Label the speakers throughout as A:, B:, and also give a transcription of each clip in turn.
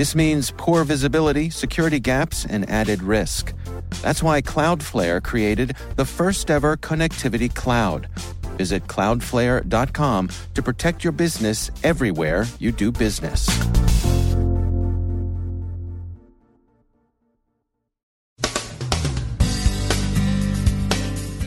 A: This means poor visibility, security gaps, and added risk. That's why Cloudflare created the first ever connectivity cloud. Visit cloudflare.com to protect your business everywhere you do business.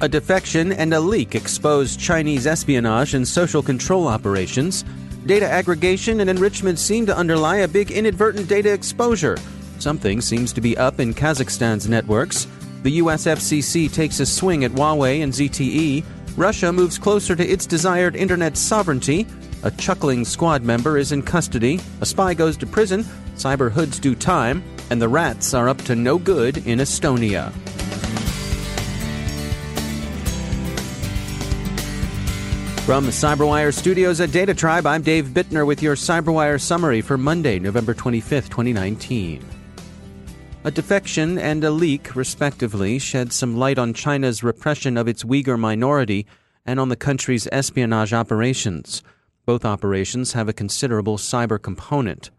B: A defection and a leak exposed Chinese espionage and social control operations. Data aggregation and enrichment seem to underlie a big inadvertent data exposure. Something seems to be up in Kazakhstan's networks. The US FCC takes a swing at Huawei and ZTE. Russia moves closer to its desired internet sovereignty. A chuckling squad member is in custody. A spy goes to prison. Cyber hoods do time. And the rats are up to no good in Estonia. From the CyberWire studios at Data Tribe, I'm Dave Bittner with your CyberWire summary for Monday, November 25th, 2019. A defection and a leak, respectively, shed some light on China's repression of its Uyghur minority and on the country's espionage operations. Both operations have a considerable cyber component.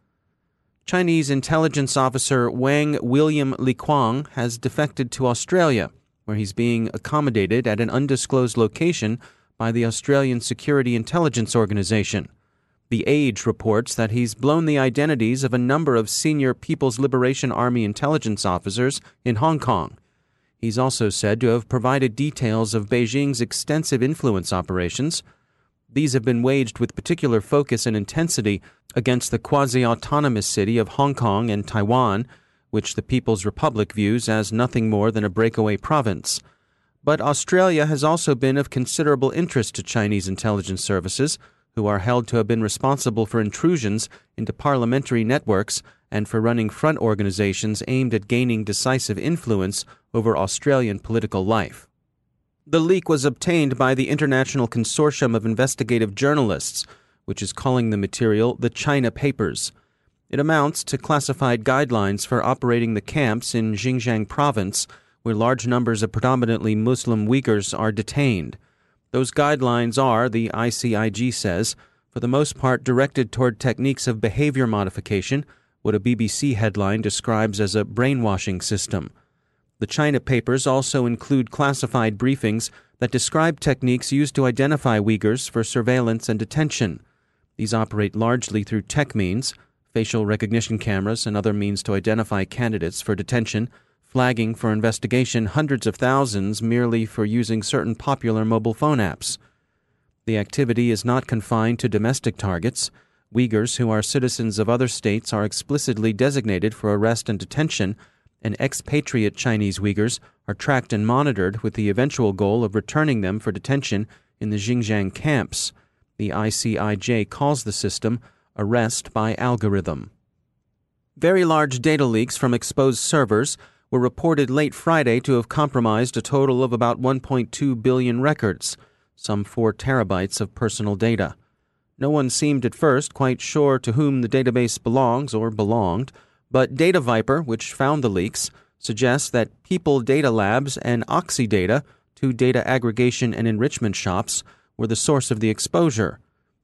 B: Chinese intelligence officer Wang William Li Liqiang has defected to Australia, where he's being accommodated at an undisclosed location by the Australian Security Intelligence Organization. The Age reports that he's blown the identities of a number of senior People's Liberation Army intelligence officers in Hong Kong. He's also said to have provided details of Beijing's extensive influence operations. These have been waged with particular focus and intensity against the quasi autonomous city of Hong Kong and Taiwan, which the People's Republic views as nothing more than a breakaway province. But Australia has also been of considerable interest to Chinese intelligence services, who are held to have been responsible for intrusions into parliamentary networks and for running front organizations aimed at gaining decisive influence over Australian political life. The leak was obtained by the International Consortium of Investigative Journalists, which is calling the material the China Papers. It amounts to classified guidelines for operating the camps in Xinjiang province where large numbers of predominantly Muslim Uyghurs are detained. Those guidelines are, the ICIJ says, for the most part directed toward techniques of behavior modification, what a BBC headline describes as a brainwashing system. The China papers also include classified briefings that describe techniques used to identify Uyghurs for surveillance and detention. These operate largely through tech means, facial recognition cameras, and other means to identify candidates for detention flagging for investigation hundreds of thousands merely for using certain popular mobile phone apps. The activity is not confined to domestic targets. Uyghurs who are citizens of other states are explicitly designated for arrest and detention, and expatriate Chinese Uyghurs are tracked and monitored with the eventual goal of returning them for detention in the Xinjiang camps. The ICIJ calls the system arrest by algorithm. Very large data leaks from exposed servers were reported late Friday to have compromised a total of about 1.2 billion records, some 4 terabytes of personal data. No one seemed at first quite sure to whom the database belongs or belonged, but DataViper, which found the leaks, suggests that People Data Labs and Oxydata, two data aggregation and enrichment shops, were the source of the exposure.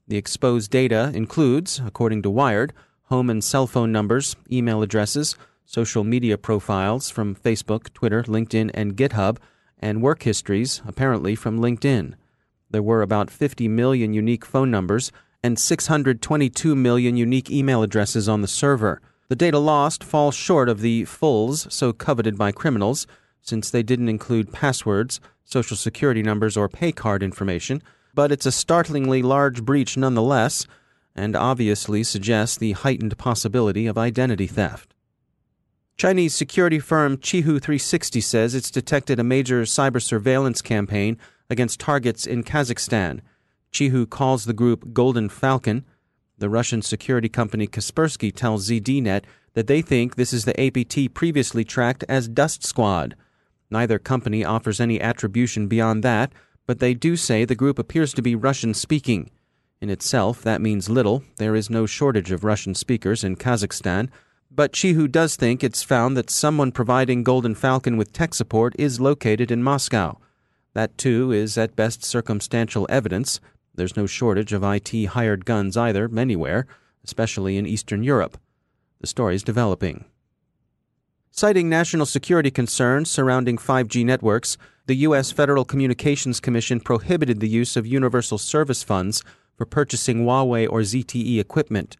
B: The exposed data includes, according to Wired, home and cell phone numbers, email addresses, social media profiles from Facebook, Twitter, LinkedIn, and GitHub, and work histories, apparently from LinkedIn. There were about 50 million unique phone numbers and 622 million unique email addresses on the server. The data lost falls short of the fullz so coveted by criminals, since they didn't include passwords, social security numbers, or pay card information, but it's a startlingly large breach nonetheless, and obviously suggests the heightened possibility of identity theft. Chinese security firm Qihoo 360 says it's detected a major cyber surveillance campaign against targets in Kazakhstan. Qihoo calls the group Golden Falcon. The Russian security company Kaspersky tells ZDNet that they think this is the APT previously tracked as Dust Squad. Neither company offers any attribution beyond that, but they do say the group appears to be Russian speaking. In itself, that means little. There is no shortage of Russian speakers in Kazakhstan. But Qihoo does think it's found that someone providing Golden Falcon with tech support is located in Moscow. That, too, is at best circumstantial evidence. There's no shortage of IT hired guns either, anywhere, especially in Eastern Europe. The story's developing. Citing national security concerns surrounding 5G networks, the U.S. Federal Communications Commission prohibited the use of universal service funds for purchasing Huawei or ZTE equipment.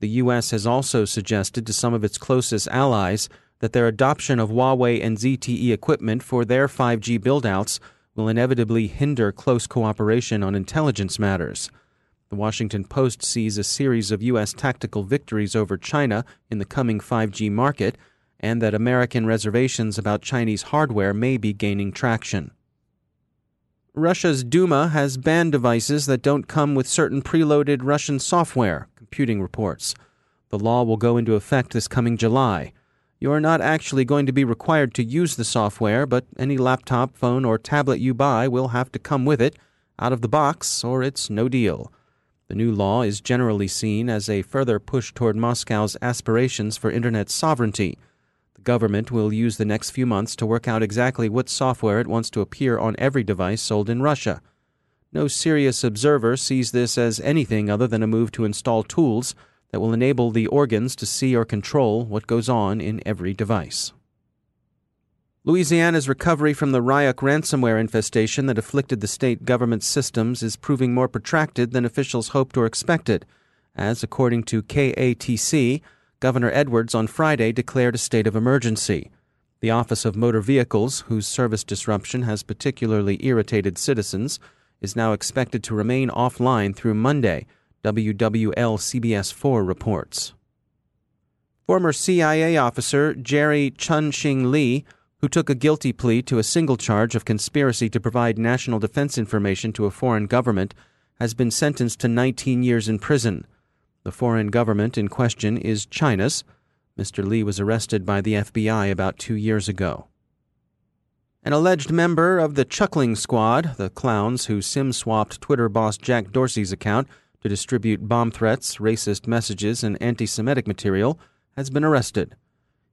B: The U.S. has also suggested to some of its closest allies that their adoption of Huawei and ZTE equipment for their 5G buildouts will inevitably hinder close cooperation on intelligence matters. The Washington Post sees a series of U.S. tactical victories over China in the coming 5G market, and that American reservations about Chinese hardware may be gaining traction. Russia's Duma has banned devices that don't come with certain preloaded Russian software, computing reports. The law will go into effect this coming July. You're not actually going to be required to use the software, but any laptop, phone, or tablet you buy will have to come with it, out of the box, or it's no deal. The new law is generally seen as a further push toward Moscow's aspirations for Internet sovereignty. The government will use the next few months to work out exactly what software it wants to appear on every device sold in Russia. No serious observer sees this as anything other than a move to install tools that will enable the organs to see or control what goes on in every device. Louisiana's recovery from the Ryuk ransomware infestation that afflicted the state government systems is proving more protracted than officials hoped or expected, as, according to KATC, Governor Edwards on Friday declared a state of emergency. The Office of Motor Vehicles, whose service disruption has particularly irritated citizens, is now expected to remain offline through Monday, WWL CBS 4 reports. Former CIA officer Jerry Chun Shing Lee, who took a guilty plea to a single charge of conspiracy to provide national defense information to a foreign government, has been sentenced to 19 years in prison. The foreign government in question is China's. Mr. Lee was arrested by the FBI about two years ago. An alleged member of the Chuckling Squad, the clowns who sim swapped Twitter boss Jack Dorsey's account to distribute bomb threats, racist messages, and anti Semitic material, has been arrested.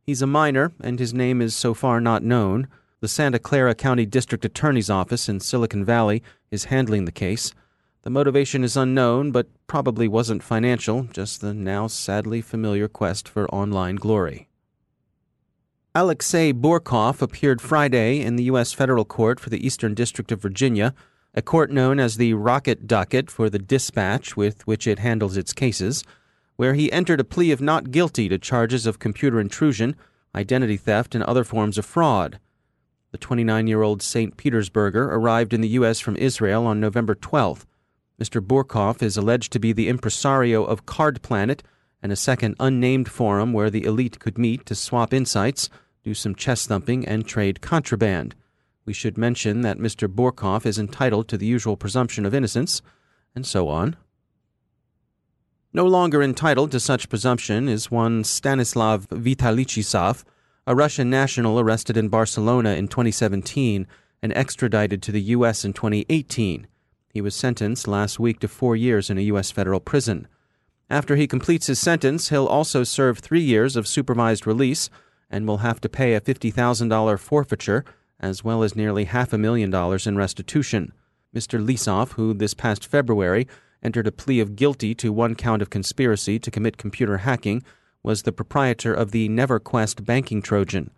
B: He's a minor, and his name is so far not known. The Santa Clara County District Attorney's Office in Silicon Valley is handling the case. The motivation is unknown, but probably wasn't financial, just the now sadly familiar quest for online glory. Alexei Burkov appeared Friday in the U.S. federal court for the Eastern District of Virginia, a court known as the Rocket Docket for the dispatch with which it handles its cases, where he entered a plea of not guilty to charges of computer intrusion, identity theft, and other forms of fraud. The 29 year old St. Petersburger arrived in the U.S. from Israel on November 12th. Mr. Burkov is alleged to be the impresario of Card Planet and a second unnamed forum where the elite could meet to swap insights, do some chest thumping, and trade contraband. We should mention that Mr. Burkov is entitled to the usual presumption of innocence, and so on. No longer entitled to such presumption is one Stanislav Vitalyevich Lisov, a Russian national arrested in Barcelona in 2017 and extradited to the U.S. in 2018. He was sentenced last week to four years in a U.S. federal prison. After he completes his sentence, he'll also serve three years of supervised release and will have to pay a $50,000 forfeiture, as well as nearly half a million dollars in restitution. Mr. Lisov, who this past February entered a plea of guilty to one count of conspiracy to commit computer hacking, was the proprietor of the NeverQuest banking Trojan.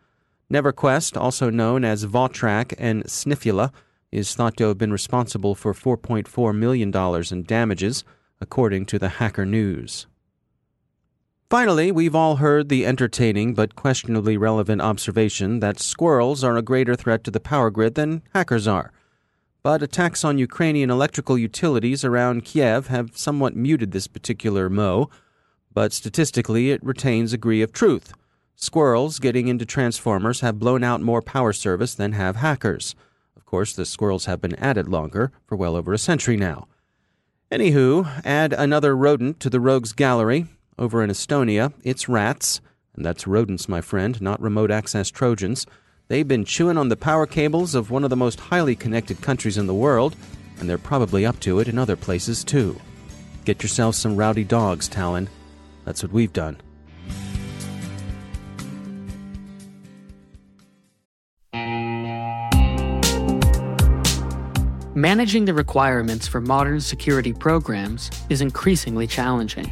B: NeverQuest, also known as Vawtrak and Snifula, is thought to have been responsible for $4.4 million in damages, according to the Hacker News. Finally, we've all heard the entertaining but questionably relevant observation that squirrels are a greater threat to the power grid than hackers are. But attacks on Ukrainian electrical utilities around Kiev have somewhat muted this particular mo, but statistically it retains a degree of truth. Squirrels getting into transformers have blown out more power service than have hackers Of course, the squirrels have been at it longer, for well over a century now. Anywho, add another rodent to the rogues gallery. Over in Estonia, it's rats,
C: And that's rodents, my friend, not remote access Trojans. They've been chewing on the power cables of one of the most highly connected countries in the world, and they're probably up to it in other places too. Get yourself some rowdy dogs, Tallinn. That's what we've done.
D: Managing the requirements for modern security programs is increasingly challenging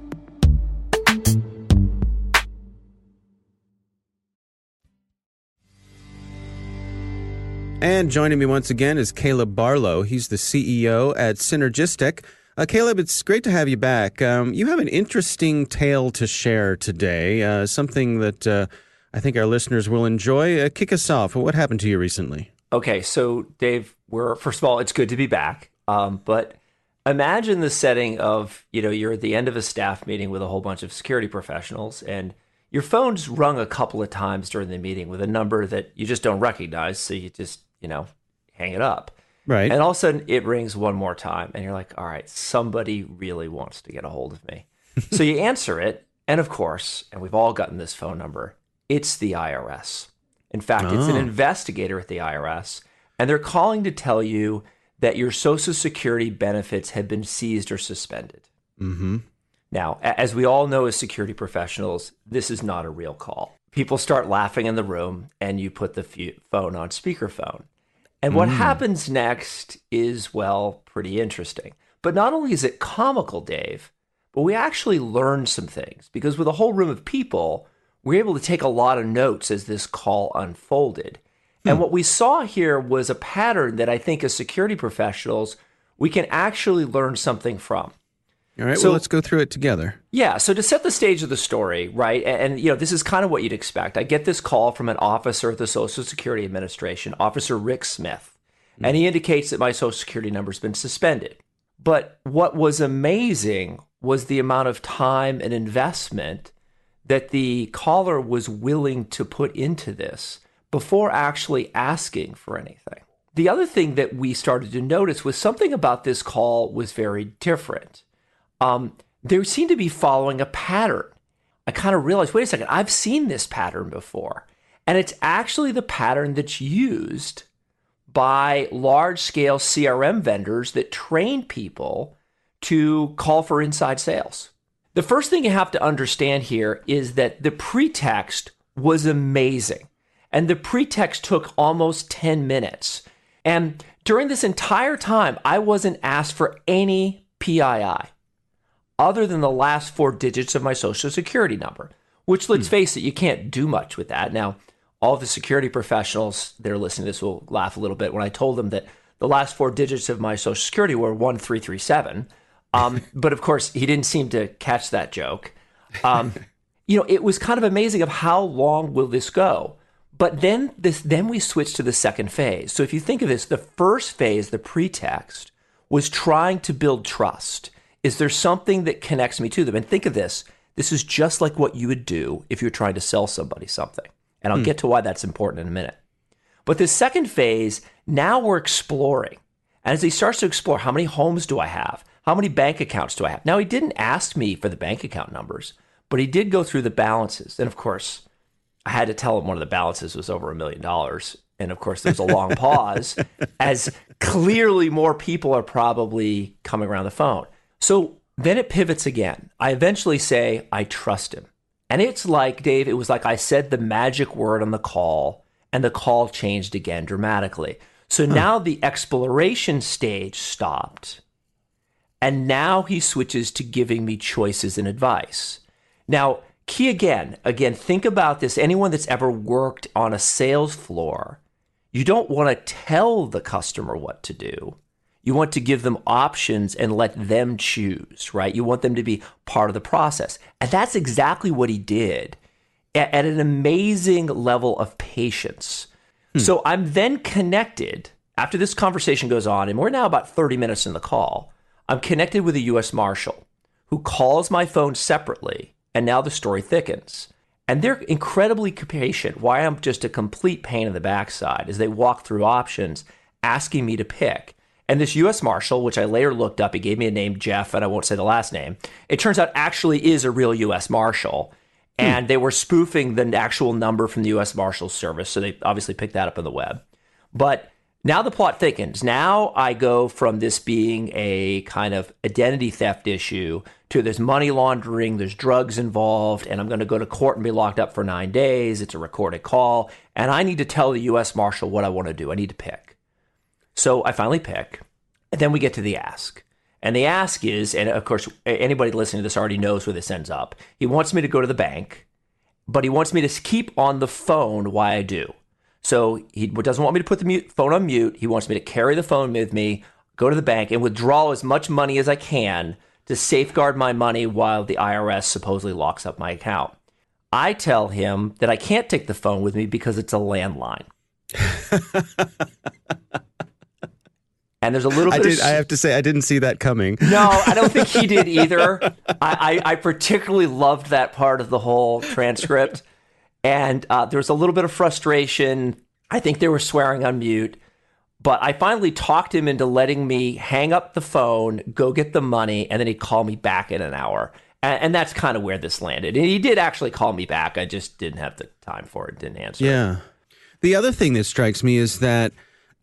C: And joining me once again is Caleb Barlow. He's the CEO at CynergisTek. Uh, Caleb, it's great to have you back. Um, you have an interesting tale to share today, uh, something that uh, I think our listeners will enjoy. Uh, kick us off. What happened to you recently?
E: Okay, so Dave, we're first of all, it's good to be back. Um, but imagine the setting of you know you're at the end of a staff meeting with a whole bunch of security professionals, and your phone's rung a couple of times during the meeting with a number that you just don't recognize, so you just you know, hang it up.
C: Right.
E: And all of a sudden it rings one more time and you're like, all right, somebody really wants to get a hold of me. so you answer it. And of course, and we've all gotten this phone number, it's the IRS. In fact, oh. it's an oh. investigator at the IRS, and they're calling to tell you that your Social Security benefits have been seized or suspended.
C: Mm-hmm.
E: Now, as we all know as security professionals, this is not a real call. People start laughing in the room, and you put the phone on speakerphone. And what mm. happens next is, well, pretty interesting. But not only is it comical, Dave, but we actually learn some things because with a whole room of people, we are able to take a lot of notes as this call unfolded. Hmm. And what we saw here was a pattern that I think as security professionals, we can actually learn something from.
C: All right, so, well, let's go through it together.
E: Yeah, so to set the stage of the story, right, and, and, you know, this is kind of what you'd expect. I get this call from an officer at the Social Security Administration, Officer Rick Smith, mm-hmm. and he indicates that my Social Security number's been suspended. But what was amazing was the amount of time and investment that the caller was willing to put into this before actually asking for anything. The other thing that we started to notice was something about this call was very different um, they seem to be following a pattern. I kind of realized, wait a second, I've seen this pattern before. And it's actually the pattern that's used by large scale CRM vendors that train people to call for inside sales. The first thing you have to understand here is that the pretext was amazing. And the pretext took almost 10 minutes. And during this entire time, I wasn't asked for any PII other than the last four digits of my social security number, which let's hmm. face it, you can't do much with that. Now, all the security professionals that are listening to this will laugh a little bit when I told them that the last four digits of my social security were 1337. Um, but of course, he didn't seem to catch that joke. Um, you know, it was kind of amazing of how long will this go? But then this then we switch to the second phase. So if you think of this, the first phase, the pretext, was trying to build trust. Is there something that connects me to them? And think of this. This is just like what you would do if you're trying to sell somebody something. And I'll hmm. get to why that's important in a minute. But the second phase, now we're exploring. And as he starts to explore, how many homes do I have? How many bank accounts do I have? Now, he didn't ask me for the bank account numbers, but he did go through the balances. And of course, I had to tell him one of the balances was over a million dollars. And of course, there's a long pause as clearly more people are probably coming around the phone. So then it pivots again. I eventually say, I trust him. And it's like, Dave, it was like I said the magic word on the call, and the call changed again dramatically. So huh. now the exploration stage stopped. And now he switches to giving me choices and advice. Now, key again, again, think about this. Anyone that's ever worked on a sales floor, you don't want to tell the customer what to do. You want to give them options and let them choose, right? You want them to be part of the process. And that's exactly what he did at, at an amazing level of patience. Hmm. So I'm then connected after this conversation goes on, and we're now about 30 minutes in the call. I'm connected with a US Marshal who calls my phone separately, and now the story thickens. And they're incredibly patient. Why I'm just a complete pain in the backside as they walk through options, asking me to pick. And this U.S. Marshal, which I later looked up, he gave me a name, Jeff, and I won't say the last name. It turns out actually is a real U.S. Marshal. Hmm. And they were spoofing the actual number from the U.S. Marshals Service. So they obviously picked that up on the web. But now the plot thickens. Now I go from this being a kind of identity theft issue to there's money laundering, there's drugs involved, and I'm going to go to court and be locked up for nine days. It's a recorded call. And I need to tell the U.S. Marshal what I want to do. I need to pick. So I finally pick, and then we get to the ask. And the ask is, and of course, anybody listening to this already knows where this ends up. He wants me to go to the bank, but he wants me to keep on the phone while I do. So he doesn't want me to put the mute, phone on mute. He wants me to carry the phone with me, go to the bank, and withdraw as much money as I can to safeguard my money while the IRS supposedly locks up my account. I tell him that I can't take the phone with me because it's a landline. And there's a little bit.
B: I, did,
E: of,
B: I have to say, I didn't see that coming.
E: No, I don't think he did either. I, I, I, particularly loved that part of the whole transcript. And uh, there was a little bit of frustration. I think they were swearing on mute. But I finally talked him into letting me hang up the phone, go get the money, and then he'd call me back in an hour. And, and that's kind of where this landed. And he did actually call me back. I just didn't have the time for it, didn't answer.
B: Yeah. The other thing that strikes me is that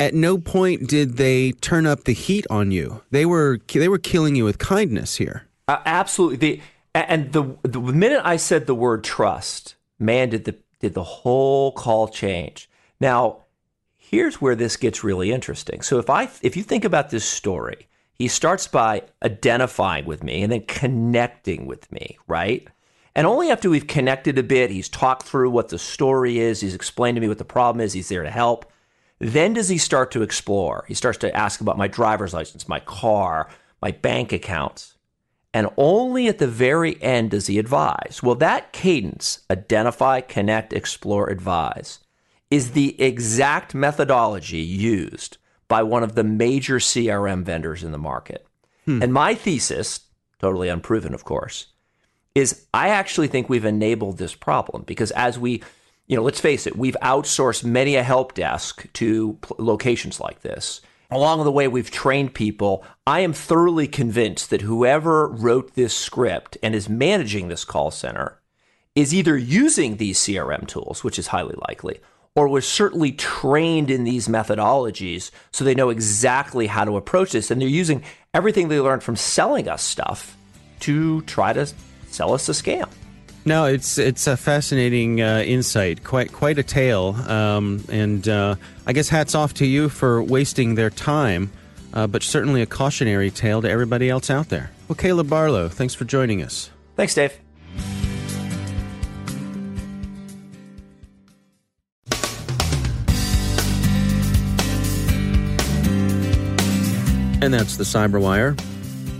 B: at no point did they turn up the heat on you. They were they were killing you with kindness here.
E: Uh, absolutely. The, and the the minute I said the word trust, man, did the did the whole call change. Now, here's where this gets really interesting. So if I if you think about this story, he starts by identifying with me and then connecting with me, right? And only after we've connected a bit, he's talked through what the story is, he's explained to me what the problem is, he's there to help then does he start to explore? He starts to ask about my driver's license, my car, my bank accounts. And only at the very end does he advise. Well, that cadence, identify, connect, explore, advise, is the exact methodology used by one of the major CRM vendors in the market. Hmm. And my thesis, totally unproven, of course, is I actually think we've enabled this problem because as we you know, let's face it, we've outsourced many a help desk to locations like this. Along the way, we've trained people. I am thoroughly convinced that whoever wrote this script and is managing this call center is either using these CRM tools, which is highly likely, or was certainly trained in these methodologies so they know exactly how to approach this. And they're using everything they learned from selling us stuff to try to sell us a scam.
B: No, it's it's a fascinating uh, insight, quite quite a tale, um, and uh, I guess hats off to you for wasting their time uh, but certainly a cautionary tale to everybody else out there. Well, Caleb Barlow, thanks for joining us.
E: Thanks, Dave.
B: And that's the Cyberwire.